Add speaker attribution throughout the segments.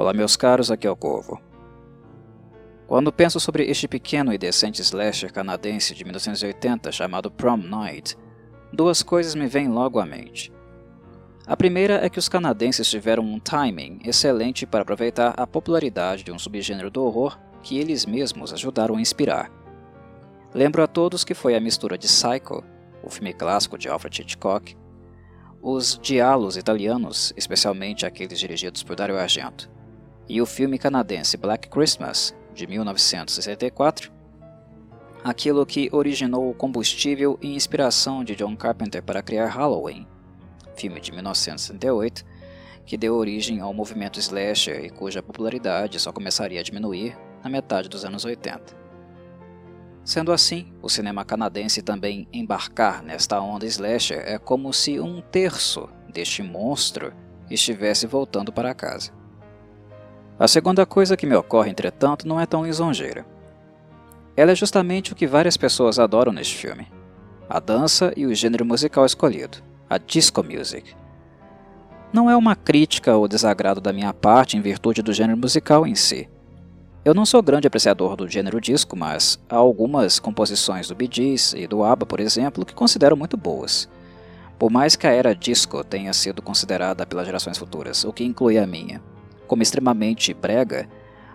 Speaker 1: Olá, meus caros, aqui é o Corvo. Quando penso sobre este pequeno e decente slasher canadense de 1980 chamado Prom Night, duas coisas me vêm logo à mente. A primeira é que os canadenses tiveram um timing excelente para aproveitar a popularidade de um subgênero do horror que eles mesmos ajudaram a inspirar. Lembro a todos que foi a mistura de Psycho, o filme clássico de Alfred Hitchcock, os diálogos italianos, especialmente aqueles dirigidos por Dario Argento, e o filme canadense Black Christmas, de 1964, aquilo que originou o combustível e inspiração de John Carpenter para criar Halloween, filme de 1968, que deu origem ao movimento slasher e cuja popularidade só começaria a diminuir na metade dos anos 80. Sendo assim, o cinema canadense também embarcar nesta onda slasher é como se um terço deste monstro estivesse voltando para casa. A segunda coisa que me ocorre, entretanto, não é tão lisonjeira. Ela é justamente o que várias pessoas adoram neste filme: a dança e o gênero musical escolhido, a disco music. Não é uma crítica ou desagrado da minha parte em virtude do gênero musical em si. Eu não sou grande apreciador do gênero disco, mas há algumas composições do Bee Gees e do ABBA, por exemplo, que considero muito boas. Por mais que a era disco tenha sido considerada pelas gerações futuras, o que inclui a minha, como extremamente brega,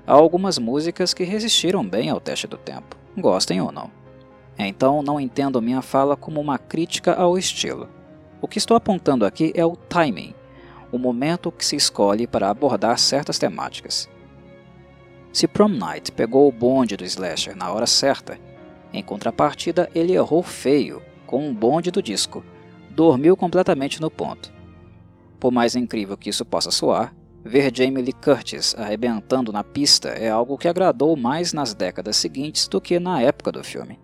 Speaker 1: há algumas músicas que resistiram bem ao teste do tempo, gostem ou não. Então não entendo minha fala como uma crítica ao estilo. O que estou apontando aqui é o timing, o momento que se escolhe para abordar certas temáticas. Se Prom Night pegou o bonde do slasher na hora certa, em contrapartida ele errou feio com o bonde do disco, dormiu completamente no ponto. Por mais incrível que isso possa soar, Ver Jamie Lee Curtis arrebentando na pista é algo que agradou mais nas décadas seguintes do que na época do filme.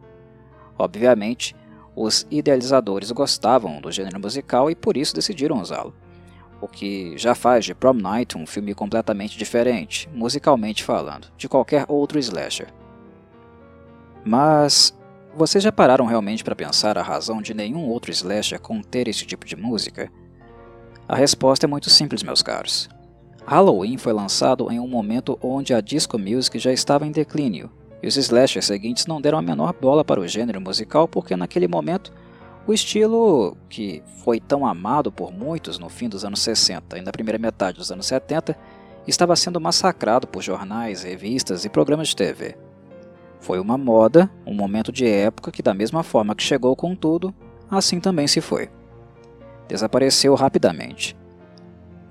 Speaker 1: Obviamente, os idealizadores gostavam do gênero musical e por isso decidiram usá-lo, o que já faz de Prom Night um filme completamente diferente, musicalmente falando, de qualquer outro slasher. Mas vocês já pararam realmente para pensar a razão de nenhum outro slasher conter esse tipo de música? A resposta é muito simples, meus caros. Halloween foi lançado em um momento onde a disco music já estava em declínio, e os slashers seguintes não deram a menor bola para o gênero musical porque naquele momento o estilo, que foi tão amado por muitos no fim dos anos 60 e na primeira metade dos anos 70, estava sendo massacrado por jornais, revistas e programas de TV. Foi uma moda, um momento de época que, da mesma forma que chegou com tudo, assim também se foi. Desapareceu rapidamente.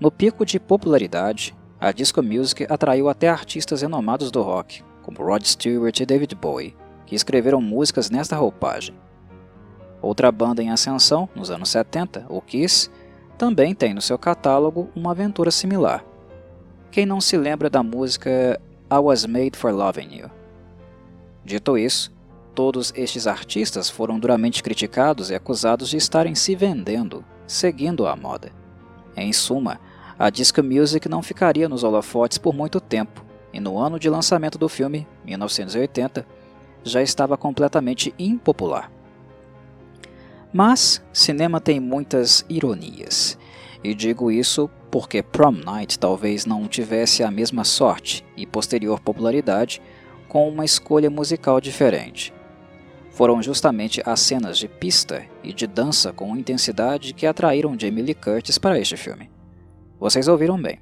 Speaker 1: No pico de popularidade, a disco music atraiu até artistas renomados do rock, como Rod Stewart e David Bowie, que escreveram músicas nesta roupagem. Outra banda em ascensão, nos anos 70, o Kiss, também tem no seu catálogo uma aventura similar. Quem não se lembra da música I Was Made for Loving You? Dito isso, todos estes artistas foram duramente criticados e acusados de estarem se vendendo, seguindo a moda. Em suma, a disco music não ficaria nos holofotes por muito tempo, e no ano de lançamento do filme, 1980, já estava completamente impopular. Mas cinema tem muitas ironias, e digo isso porque Prom Night talvez não tivesse a mesma sorte e posterior popularidade com uma escolha musical diferente. Foram justamente as cenas de pista e de dança com intensidade que atraíram Jamie Lee Curtis para este filme. Vocês ouviram bem.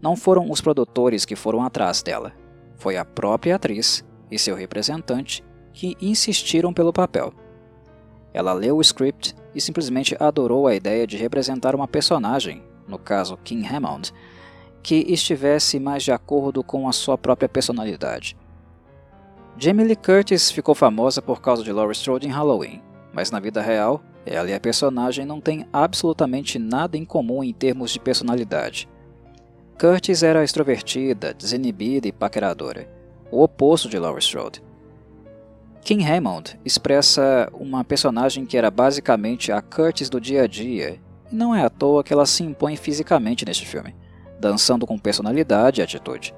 Speaker 1: Não foram os produtores que foram atrás dela. Foi a própria atriz e seu representante que insistiram pelo papel. Ela leu o script e simplesmente adorou a ideia de representar uma personagem, no caso King Hammond, que estivesse mais de acordo com a sua própria personalidade. Jamie Lee Curtis ficou famosa por causa de Laurie Strode em Halloween, mas na vida real ela e a personagem não têm absolutamente nada em comum em termos de personalidade. Curtis era extrovertida, desinibida e paqueradora, o oposto de Laurie Strode. King Hammond expressa uma personagem que era basicamente a Curtis do dia a dia, e não é à toa que ela se impõe fisicamente neste filme, dançando com personalidade e atitude.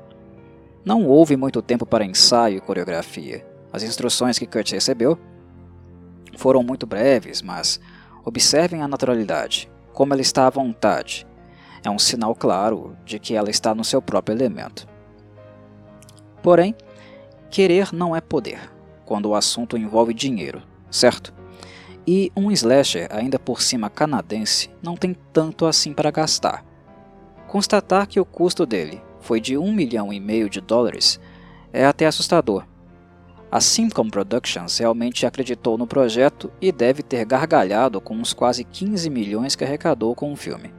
Speaker 1: Não houve muito tempo para ensaio e coreografia. As instruções que Curtis recebeu foram muito breves, mas observem a naturalidade, como ela está à vontade. é um sinal claro de que ela está no seu próprio elemento. Porém, querer não é poder, quando o assunto envolve dinheiro, certo? E um slasher, ainda por cima canadense, não tem tanto assim para gastar. Constatar que o custo dele foi de um milhão e meio de dólares é até assustador. A Simcom Productions realmente acreditou no projeto e deve ter gargalhado com os quase 15 milhões que arrecadou com o filme.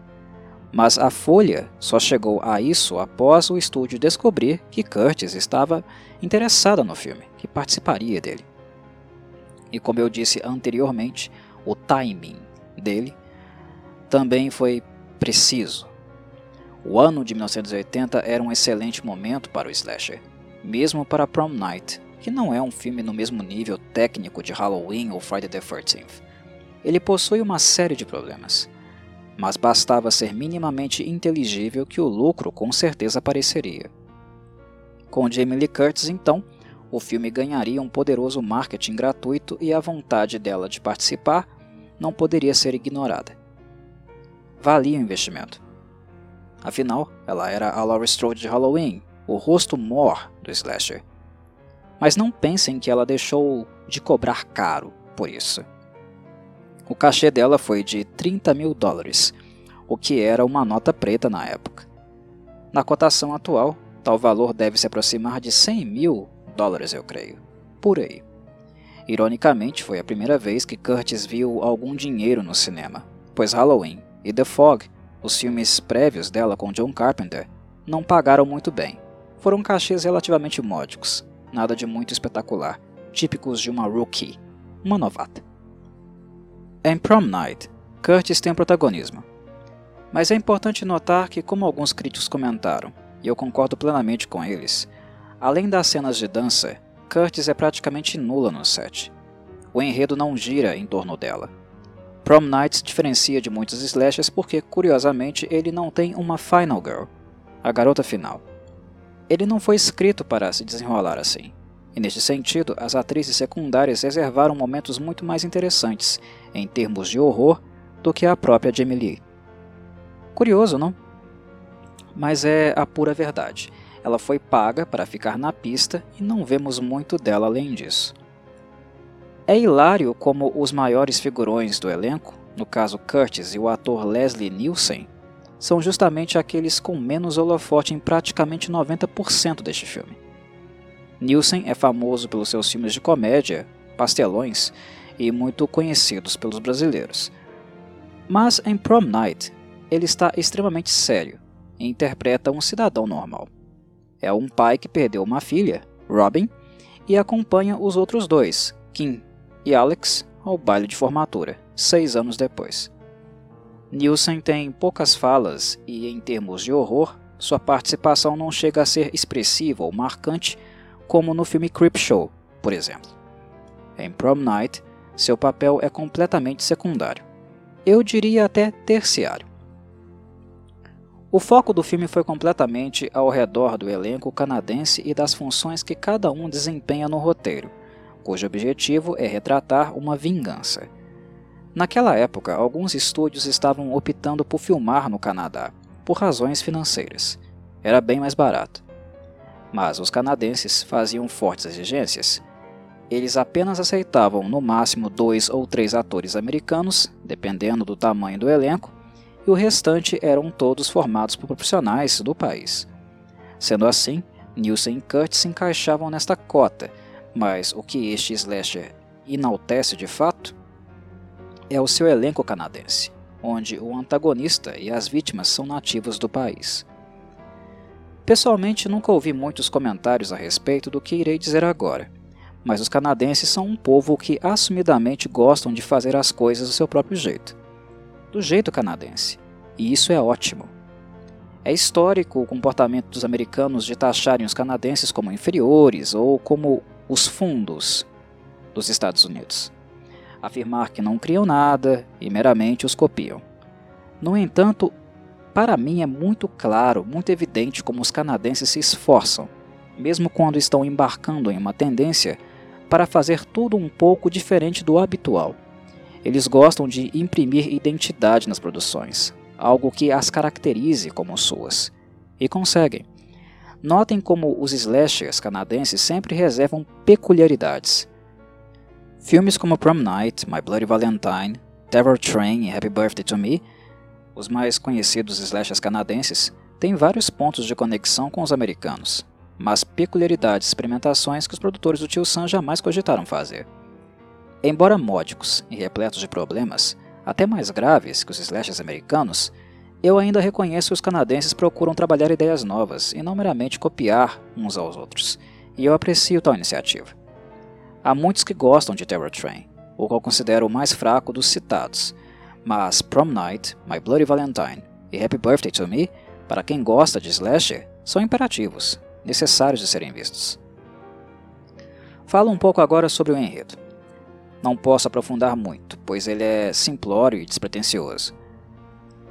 Speaker 1: Mas a Folha só chegou a isso após o estúdio descobrir que Curtis estava interessada no filme, que participaria dele. E como eu disse anteriormente, o timing dele também foi preciso. O ano de 1980 era um excelente momento para o slasher, mesmo para Prom Night, que não é um filme no mesmo nível técnico de Halloween ou Friday the 13th. Ele possui uma série de problemas, mas bastava ser minimamente inteligível que o lucro com certeza apareceria. Com Jamie Lee Curtis, então, o filme ganharia um poderoso marketing gratuito e a vontade dela de participar não poderia ser ignorada. Valia o investimento. Afinal, ela era a Laurie Strode de Halloween, o rosto mor do slasher. Mas não pensem que ela deixou de cobrar caro por isso. O cachê dela foi de 30 mil dólares, o que era uma nota preta na época. Na cotação atual, tal valor deve se aproximar de 100 mil dólares, eu creio. Por aí. Ironicamente, foi a primeira vez que Curtis viu algum dinheiro no cinema, pois Halloween e The Fog, os filmes prévios dela com John Carpenter, não pagaram muito bem. Foram cachês relativamente módicos, nada de muito espetacular, típicos de uma rookie, uma novata. Em Prom Night, Curtis tem protagonismo. Mas é importante notar que, como alguns críticos comentaram, e eu concordo plenamente com eles, Além das cenas de dança, Curtis é praticamente nula no set. O enredo não gira em torno dela. Prom Night se diferencia de muitos slashers porque, curiosamente, ele não tem uma Final Girl, a garota final. Ele não foi escrito para se desenrolar assim. E neste sentido, as atrizes secundárias reservaram momentos muito mais interessantes, em termos de horror, do que a própria Jamie Lee. Curioso, não? Mas é a pura verdade. Ela foi paga para ficar na pista e não vemos muito dela além disso. É hilário como os maiores figurões do elenco, no caso Curtis e o ator Leslie Nielsen, são justamente aqueles com menos holofote em praticamente 90% deste filme. Nielsen é famoso pelos seus filmes de comédia, pastelões e muito conhecidos pelos brasileiros. Mas em Prom Night, ele está extremamente sério e interpreta um cidadão normal. É um pai que perdeu uma filha, Robin, e acompanha os outros dois, Kim e Alex, ao baile de formatura, seis anos depois. Nielsen tem poucas falas e, em termos de horror, sua participação não chega a ser expressiva ou marcante como no filme Creepshow, por exemplo. Em Prom Night, seu papel é completamente secundário. Eu diria até terciário. O foco do filme foi completamente ao redor do elenco canadense e das funções que cada um desempenha no roteiro, cujo objetivo é retratar uma vingança. Naquela época, alguns estúdios estavam optando por filmar no Canadá, por razões financeiras. Era bem mais barato. Mas os canadenses faziam fortes exigências. Eles apenas aceitavam no máximo dois ou três atores americanos, dependendo do tamanho do elenco, e o restante eram todos formados por profissionais do país. Sendo assim, Nielsen e Kurt se encaixavam nesta cota, mas o que este slasher enaltece de fato é o seu elenco canadense, onde o antagonista e as vítimas são nativos do país. Pessoalmente, nunca ouvi muitos comentários a respeito do que irei dizer agora, mas os canadenses são um povo que assumidamente gostam de fazer as coisas do seu próprio jeito do jeito canadense, e isso é ótimo. É histórico o comportamento dos americanos de taxarem os canadenses como inferiores ou como os fundos dos Estados Unidos. Afirmar que não criam nada e meramente os copiam. No entanto, para mim é muito claro, muito evidente como os canadenses se esforçam, mesmo quando estão embarcando em uma tendência, para fazer tudo um pouco diferente do habitual eles gostam de imprimir identidade nas produções, algo que as caracterize como suas. E conseguem. Notem como os slashers canadenses sempre reservam peculiaridades. Filmes como Prom Night, My Bloody Valentine, Terror Train e Happy Birthday to Me, os mais conhecidos slashers canadenses, têm vários pontos de conexão com os americanos, mas peculiaridades e experimentações que os produtores do Tio Sam jamais cogitaram fazer. Embora módicos e repletos de problemas, até mais graves que os slashers americanos, eu ainda reconheço que os canadenses procuram trabalhar ideias novas e não meramente copiar uns aos outros, e eu aprecio tal iniciativa. Há muitos que gostam de Terror Train, o qual considero o mais fraco dos citados, mas Prom Night, My Bloody Valentine e Happy Birthday to Me, para quem gosta de slasher, são imperativos, necessários de serem vistos. Falo um pouco agora sobre o enredo. Não posso aprofundar muito, pois ele é simplório e despretensioso.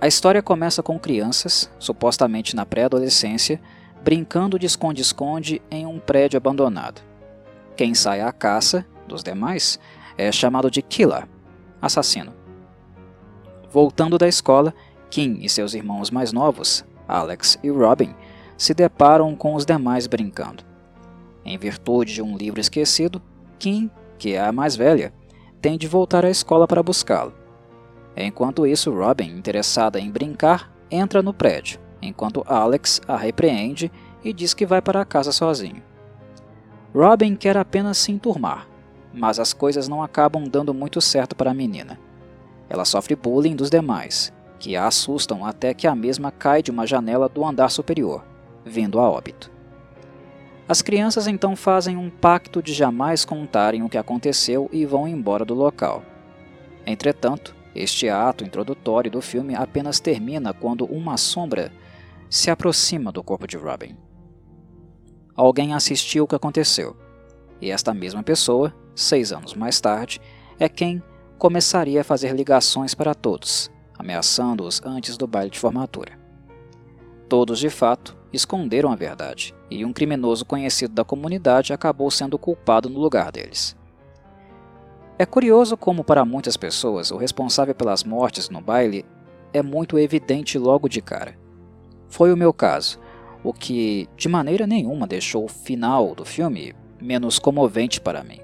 Speaker 1: A história começa com crianças, supostamente na pré-adolescência, brincando de esconde-esconde em um prédio abandonado. Quem sai à caça, dos demais, é chamado de Killer, assassino. Voltando da escola, Kim e seus irmãos mais novos, Alex e Robin, se deparam com os demais brincando. Em virtude de um livro esquecido, Kim, que é a mais velha, tem de voltar à escola para buscá-lo. Enquanto isso, Robin, interessada em brincar, entra no prédio, enquanto Alex a repreende e diz que vai para casa sozinho. Robin quer apenas se enturmar, mas as coisas não acabam dando muito certo para a menina. Ela sofre bullying dos demais, que a assustam até que a mesma cai de uma janela do andar superior, vindo a óbito. As crianças então fazem um pacto de jamais contarem o que aconteceu e vão embora do local. Entretanto, este ato introdutório do filme apenas termina quando uma sombra se aproxima do corpo de Robin. Alguém assistiu o que aconteceu, e esta mesma pessoa, seis anos mais tarde, é quem começaria a fazer ligações para todos, ameaçando-os antes do baile de formatura. Todos, de fato, esconderam a verdade, e um criminoso conhecido da comunidade acabou sendo culpado no lugar deles. É curioso como, para muitas pessoas, o responsável pelas mortes no baile é muito evidente logo de cara. Foi o meu caso, o que de maneira nenhuma deixou o final do filme menos comovente para mim.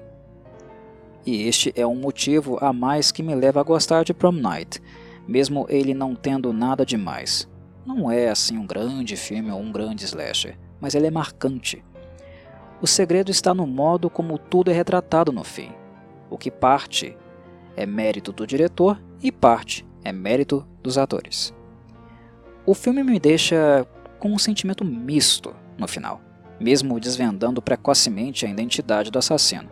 Speaker 1: E este é um motivo a mais que me leva a gostar de Prom Night, mesmo ele não tendo nada demais. Não é assim um grande filme ou um grande slasher, mas ele é marcante. O segredo está no modo como tudo é retratado no fim. O que parte é mérito do diretor e parte é mérito dos atores. O filme me deixa com um sentimento misto no final, mesmo desvendando precocemente a identidade do assassino.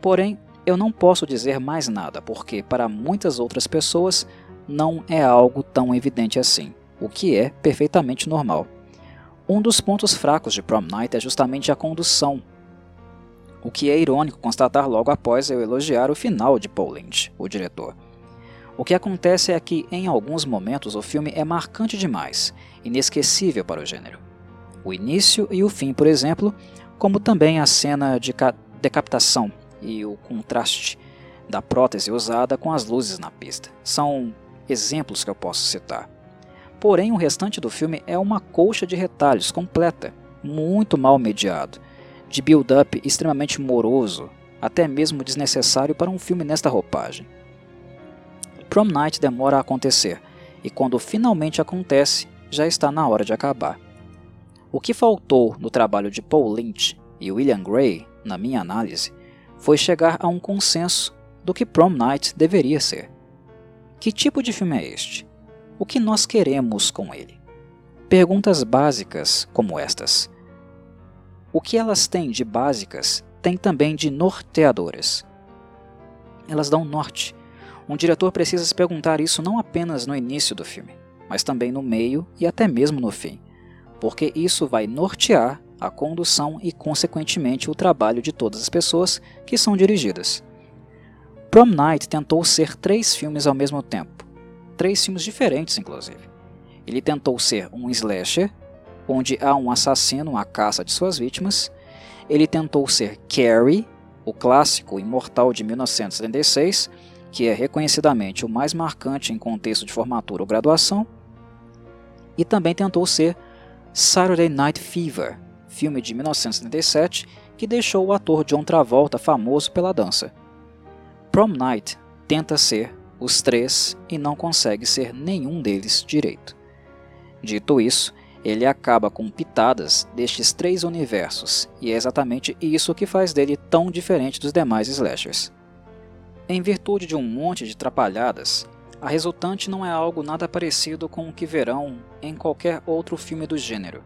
Speaker 1: Porém, eu não posso dizer mais nada, porque para muitas outras pessoas não é algo tão evidente assim, o que é perfeitamente normal. Um dos pontos fracos de Prom Night é justamente a condução, o que é irônico constatar logo após eu elogiar o final de Paul Lynch, o diretor. O que acontece é que, em alguns momentos, o filme é marcante demais, inesquecível para o gênero. O início e o fim, por exemplo, como também a cena de decapitação e o contraste da prótese usada com as luzes na pista. São exemplos que eu posso citar. Porém, o restante do filme é uma colcha de retalhos completa, muito mal mediado, de build-up extremamente moroso, até mesmo desnecessário para um filme nesta roupagem. Prom Night demora a acontecer, e quando finalmente acontece, já está na hora de acabar. O que faltou no trabalho de Paul Lynch e William Gray, na minha análise, foi chegar a um consenso do que Prom Night deveria ser. Que tipo de filme é este? O que nós queremos com ele? Perguntas básicas como estas. O que elas têm de básicas tem também de norteadoras. Elas dão norte. Um diretor precisa se perguntar isso não apenas no início do filme, mas também no meio e até mesmo no fim, porque isso vai nortear a condução e, consequentemente, o trabalho de todas as pessoas que são dirigidas. Prom Night tentou ser três filmes ao mesmo tempo, três filmes diferentes, inclusive. Ele tentou ser um slasher, onde há um assassino à caça de suas vítimas. Ele tentou ser Carrie, o clássico imortal de 1976, que é reconhecidamente o mais marcante em contexto de formatura ou graduação. e também tentou ser Saturday Night Fever, filme de 1977 que deixou o ator John Travolta famoso pela dança. Prom Night tenta ser os três e não consegue ser nenhum deles direito. Dito isso, ele acaba com pitadas destes três universos, e é exatamente isso que faz dele tão diferente dos demais slashers. Em virtude de um monte de trapalhadas, a resultante não é algo nada parecido com o que verão em qualquer outro filme do gênero,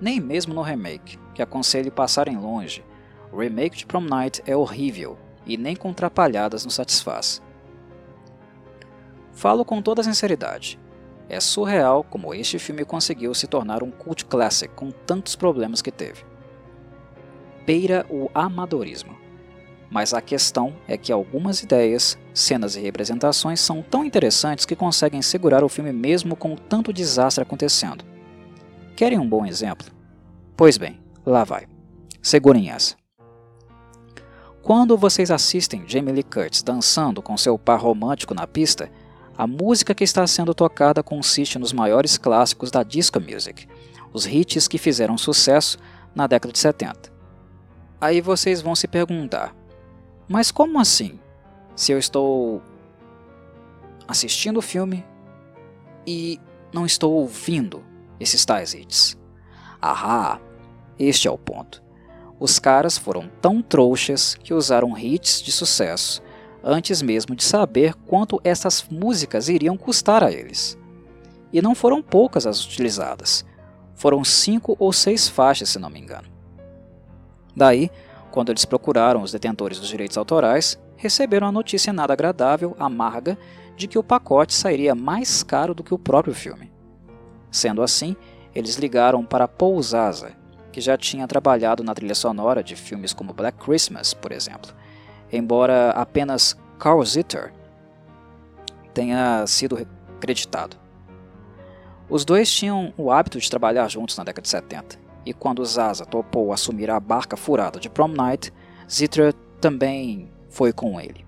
Speaker 1: nem mesmo no remake, que aconselho passarem longe. O remake de Prom Night é horrível e nem com trapalhadas nos satisfaz. Falo com toda sinceridade. É surreal como este filme conseguiu se tornar um cult classic com tantos problemas que teve. Beira o amadorismo. Mas a questão é que algumas ideias, cenas e representações são tão interessantes que conseguem segurar o filme mesmo com tanto desastre acontecendo. Querem um bom exemplo? Pois bem, lá vai. Segurem essa. Quando vocês assistem Jamie Lee Curtis dançando com seu par romântico na pista, a música que está sendo tocada consiste nos maiores clássicos da disco music, os hits que fizeram sucesso na década de 70. Aí vocês vão se perguntar: mas como assim? Se eu estou assistindo o filme e não estou ouvindo esses tais hits. Ahá, este é o ponto. Os caras foram tão trouxas que usaram hits de sucesso antes mesmo de saber quanto essas músicas iriam custar a eles. E não foram poucas as utilizadas. Foram cinco ou seis faixas, se não me engano. Daí, quando eles procuraram os detentores dos direitos autorais, receberam a notícia nada agradável, amarga, de que o pacote sairia mais caro do que o próprio filme. Sendo assim, eles ligaram para Paul Zaza, que já tinha trabalhado na trilha sonora de filmes como Black Christmas, por exemplo, embora apenas Carl Zitter tenha sido creditado. Os dois tinham o hábito de trabalhar juntos na década de 70, e quando Zaza topou assumir a barca furada de Prom Night, Zitra também foi com ele.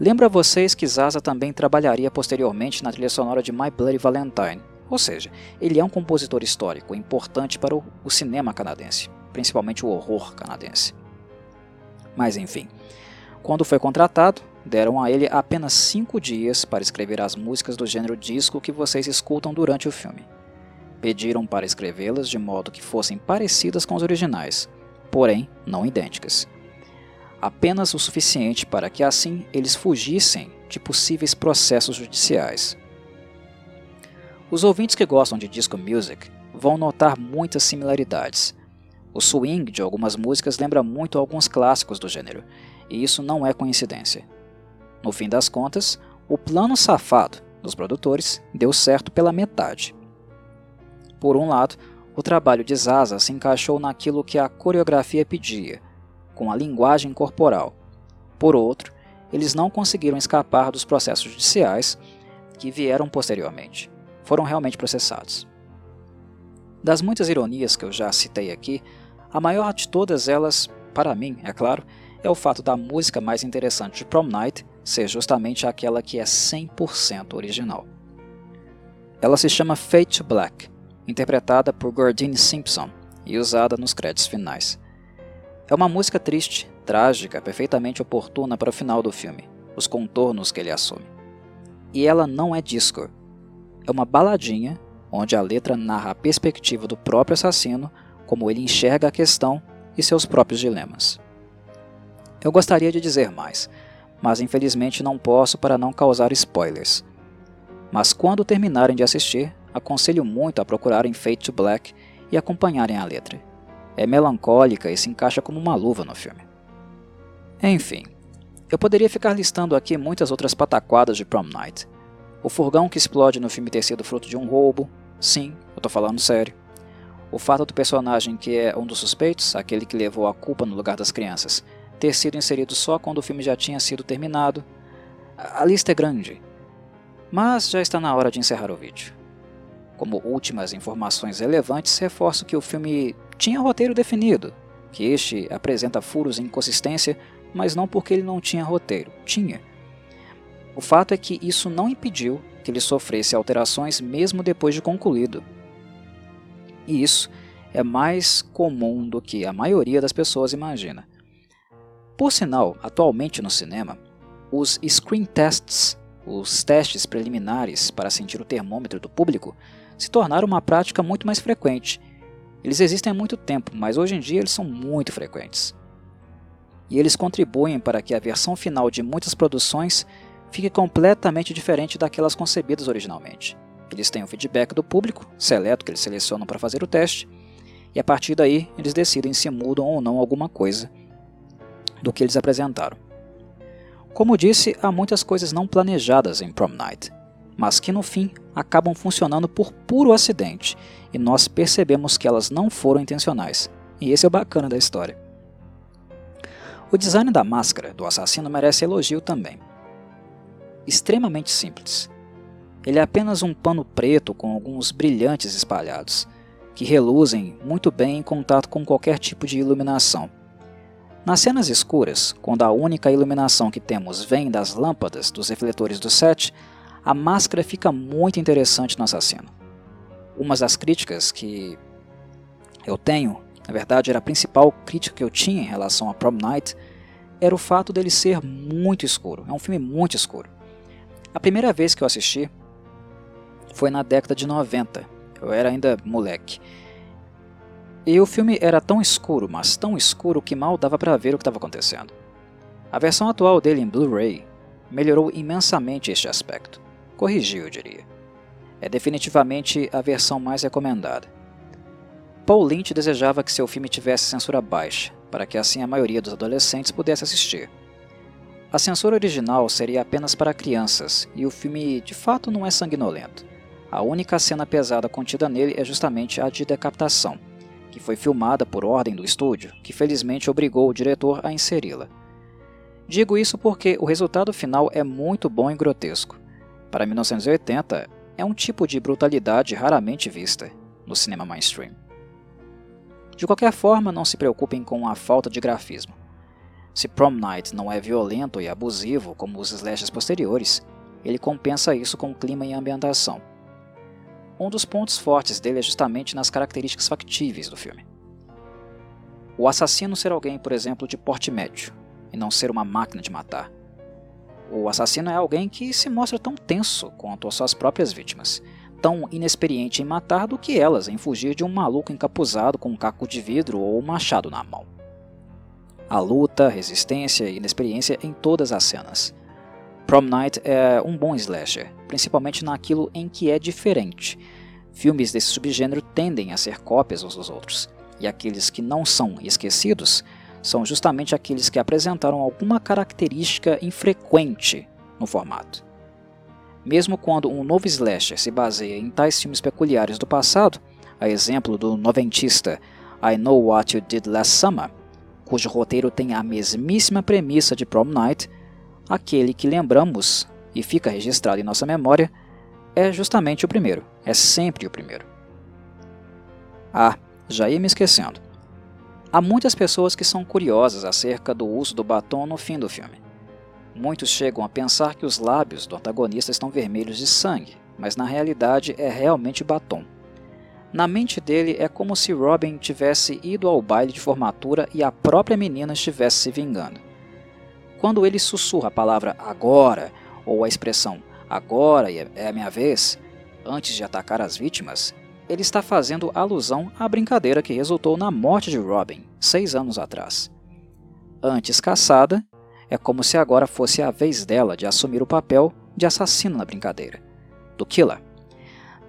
Speaker 1: Lembra vocês que Zaza também trabalharia posteriormente na trilha sonora de My Bloody Valentine, ou seja, ele é um compositor histórico importante para o cinema canadense, principalmente o horror canadense. Mas enfim, quando foi contratado, deram a ele apenas cinco dias para escrever as músicas do gênero disco que vocês escutam durante o filme. Pediram para escrevê-las de modo que fossem parecidas com os originais, porém não idênticas. Apenas o suficiente para que assim eles fugissem de possíveis processos judiciais. Os ouvintes que gostam de disco music vão notar muitas similaridades. O swing de algumas músicas lembra muito alguns clássicos do gênero, e isso não é coincidência. No fim das contas, o plano safado dos produtores deu certo pela metade. Por um lado, o trabalho de Zaza se encaixou naquilo que a coreografia pedia, com a linguagem corporal. Por outro, eles não conseguiram escapar dos processos judiciais que vieram posteriormente. Foram realmente processados. Das muitas ironias que eu já citei aqui, a maior de todas elas, para mim, é claro, é o fato da música mais interessante de Prom Night ser justamente aquela que é 100% original. Ela se chama Fate to Black interpretada por Gordine Simpson e usada nos créditos finais. É uma música triste, trágica, perfeitamente oportuna para o final do filme, os contornos que ele assume. E ela não é disco. É uma baladinha onde a letra narra a perspectiva do próprio assassino, como ele enxerga a questão e seus próprios dilemas. Eu gostaria de dizer mais, mas infelizmente não posso para não causar spoilers. Mas quando terminarem de assistir, aconselho muito a procurarem Fate to Black e acompanharem a letra. É melancólica e se encaixa como uma luva no filme. Enfim, eu poderia ficar listando aqui muitas outras pataquadas de Prom Night. O furgão que explode no filme ter sido fruto de um roubo, sim, eu tô falando sério. O fato do personagem que é um dos suspeitos, aquele que levou a culpa no lugar das crianças, ter sido inserido só quando o filme já tinha sido terminado. A lista é grande. Mas já está na hora de encerrar o vídeo. Como últimas informações relevantes, reforço que o filme tinha roteiro definido, que este apresenta furos e inconsistência, mas não porque ele não tinha roteiro, tinha. O fato é que isso não impediu que ele sofresse alterações mesmo depois de concluído. E isso é mais comum do que a maioria das pessoas imagina. Por sinal, atualmente no cinema, os screen tests, os testes preliminares para sentir o termômetro do público, se tornaram uma prática muito mais frequente. Eles existem há muito tempo, mas hoje em dia eles são muito frequentes. E eles contribuem para que a versão final de muitas produções fique completamente diferente daquelas concebidas originalmente. Eles têm o feedback do público, seleto que eles selecionam para fazer o teste, e a partir daí eles decidem se mudam ou não alguma coisa do que eles apresentaram. Como disse, há muitas coisas não planejadas em Prom Night, mas que no fim acabam funcionando por puro acidente e nós percebemos que elas não foram intencionais. E esse é o bacana da história. O design da máscara do assassino merece elogio também. Extremamente simples. Ele é apenas um pano preto com alguns brilhantes espalhados, que reluzem muito bem em contato com qualquer tipo de iluminação. Nas cenas escuras, quando a única iluminação que temos vem das lâmpadas dos refletores do set, a máscara fica muito interessante no assassino. Uma das críticas que eu tenho, na verdade era a principal crítica que eu tinha em relação a Prom Night, era o fato dele ser muito escuro. É um filme muito escuro. A primeira vez que eu assisti foi na década de 90, eu era ainda moleque. E o filme era tão escuro, mas tão escuro que mal dava para ver o que estava acontecendo. A versão atual dele em Blu-ray melhorou imensamente este aspecto. Corrigiu, eu diria. É definitivamente a versão mais recomendada. Paul Lynch desejava que seu filme tivesse censura baixa, para que assim a maioria dos adolescentes pudesse assistir. A censura original seria apenas para crianças, e o filme de fato não é sanguinolento. A única cena pesada contida nele é justamente a de decapitação, que foi filmada por ordem do estúdio, que felizmente obrigou o diretor a inseri-la. Digo isso porque o resultado final é muito bom e grotesco. Para 1980, é um tipo de brutalidade raramente vista no cinema mainstream. De qualquer forma, não se preocupem com a falta de grafismo. Se Prom Night não é violento e abusivo como os slashes posteriores, ele compensa isso com clima e ambientação. Um dos pontos fortes dele é justamente nas características factíveis do filme. O assassino ser alguém, por exemplo, de porte médio, e não ser uma máquina de matar. O assassino é alguém que se mostra tão tenso quanto as suas próprias vítimas, tão inexperiente em matar do que elas em fugir de um maluco encapuzado com um caco de vidro ou um machado na mão. A luta, resistência e inexperiência em todas as cenas. Prom Night é um bom slasher, principalmente naquilo em que é diferente. Filmes desse subgênero tendem a ser cópias uns dos outros, e aqueles que não são esquecidos são justamente aqueles que apresentaram alguma característica infrequente no formato. Mesmo quando um novo slasher se baseia em tais filmes peculiares do passado, a exemplo do noventista I Know What You Did Last Summer, cujo roteiro tem a mesmíssima premissa de Prom Night, aquele que lembramos e fica registrado em nossa memória é justamente o primeiro, é sempre o primeiro. Ah, já ia me esquecendo. Há muitas pessoas que são curiosas acerca do uso do batom no fim do filme. Muitos chegam a pensar que os lábios do antagonista estão vermelhos de sangue, mas na realidade é realmente batom. Na mente dele é como se Robin tivesse ido ao baile de formatura e a própria menina estivesse se vingando. Quando ele sussurra a palavra agora ou a expressão agora é a minha vez, antes de atacar as vítimas, ele está fazendo alusão à brincadeira que resultou na morte de Robin, seis anos atrás. Antes caçada, é como se agora fosse a vez dela de assumir o papel de assassino na brincadeira, do killer.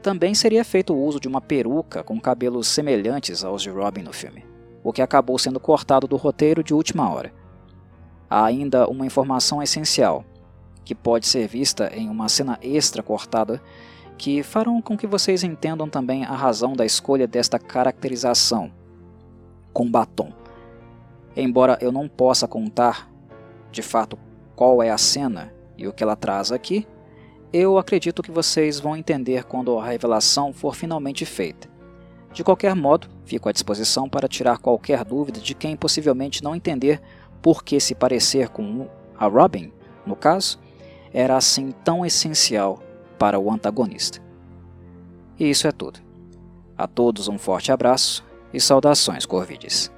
Speaker 1: Também seria feito o uso de uma peruca com cabelos semelhantes aos de Robin no filme, o que acabou sendo cortado do roteiro de última hora há ainda uma informação essencial, que pode ser vista em uma cena extra cortada, que farão com que vocês entendam também a razão da escolha desta caracterização com batom. Embora eu não possa contar de fato qual é a cena e o que ela traz aqui, eu acredito que vocês vão entender quando a revelação for finalmente feita. De qualquer modo, fico à disposição para tirar qualquer dúvida de quem possivelmente não entender porque se parecer com a Robin, no caso, era assim tão essencial para o antagonista. E isso é tudo. A todos um forte abraço e saudações Corvides.